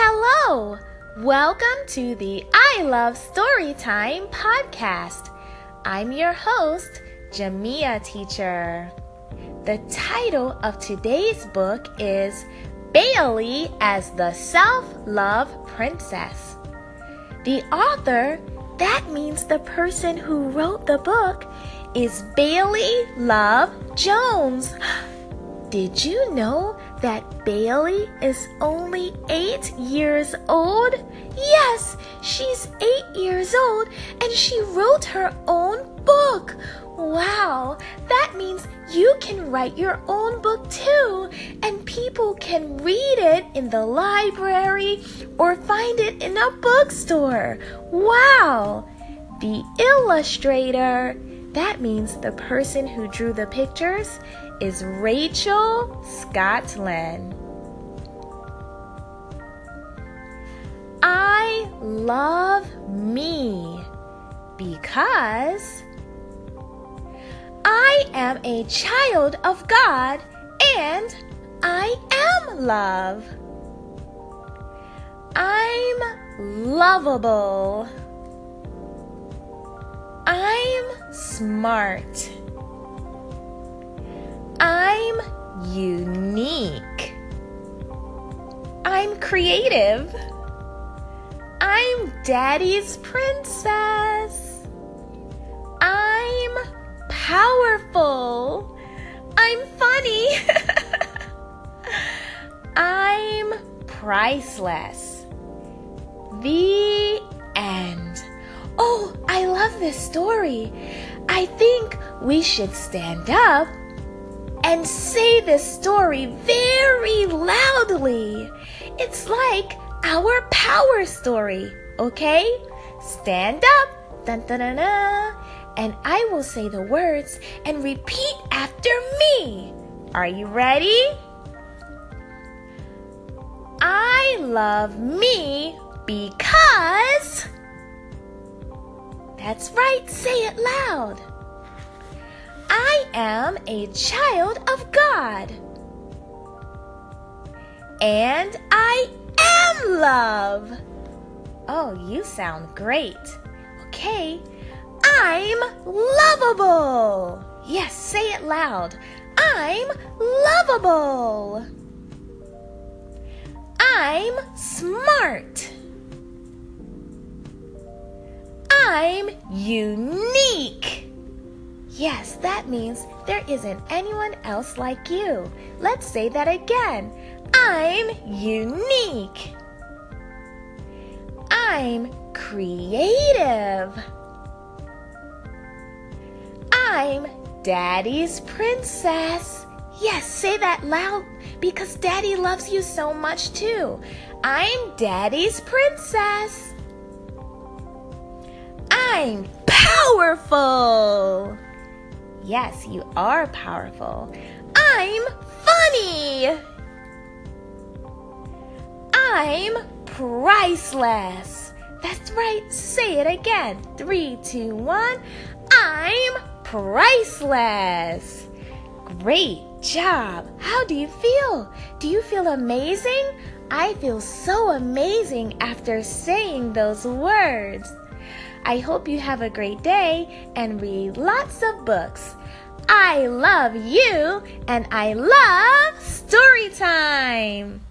Hello! Welcome to the I Love Storytime podcast. I'm your host, Jamia Teacher. The title of today's book is Bailey as the Self Love Princess. The author, that means the person who wrote the book, is Bailey Love Jones. Did you know that Bailey is only eight years old? Yes, she's eight years old and she wrote her own book. Wow, that means you can write your own book too, and people can read it in the library or find it in a bookstore. Wow! The illustrator, that means the person who drew the pictures, is Rachel Scotland. I love me because I am a child of God and I am love. I'm lovable. I'm smart. I'm unique. I'm creative. I'm daddy's princess. I'm powerful. I'm funny. I'm priceless. The end. Oh, I love this story. I think we should stand up and say this story very loudly. It's like our power story, okay? Stand up, dun, dun, dun, dun, and I will say the words and repeat after me. Are you ready? I love me because. That's right, say it loud. I am a child of God. And I am love. Oh, you sound great. Okay, I'm lovable. Yes, say it loud. I'm lovable. I'm smart. I'm unique. Yes, that means there isn't anyone else like you. Let's say that again. I'm unique. I'm creative. I'm Daddy's princess. Yes, say that loud because Daddy loves you so much too. I'm Daddy's princess. I'm powerful. Yes, you are powerful. I'm funny. I'm priceless. That's right. Say it again. Three, two, one. I'm priceless. Great job. How do you feel? Do you feel amazing? I feel so amazing after saying those words. I hope you have a great day and read lots of books. I love you and I love story time.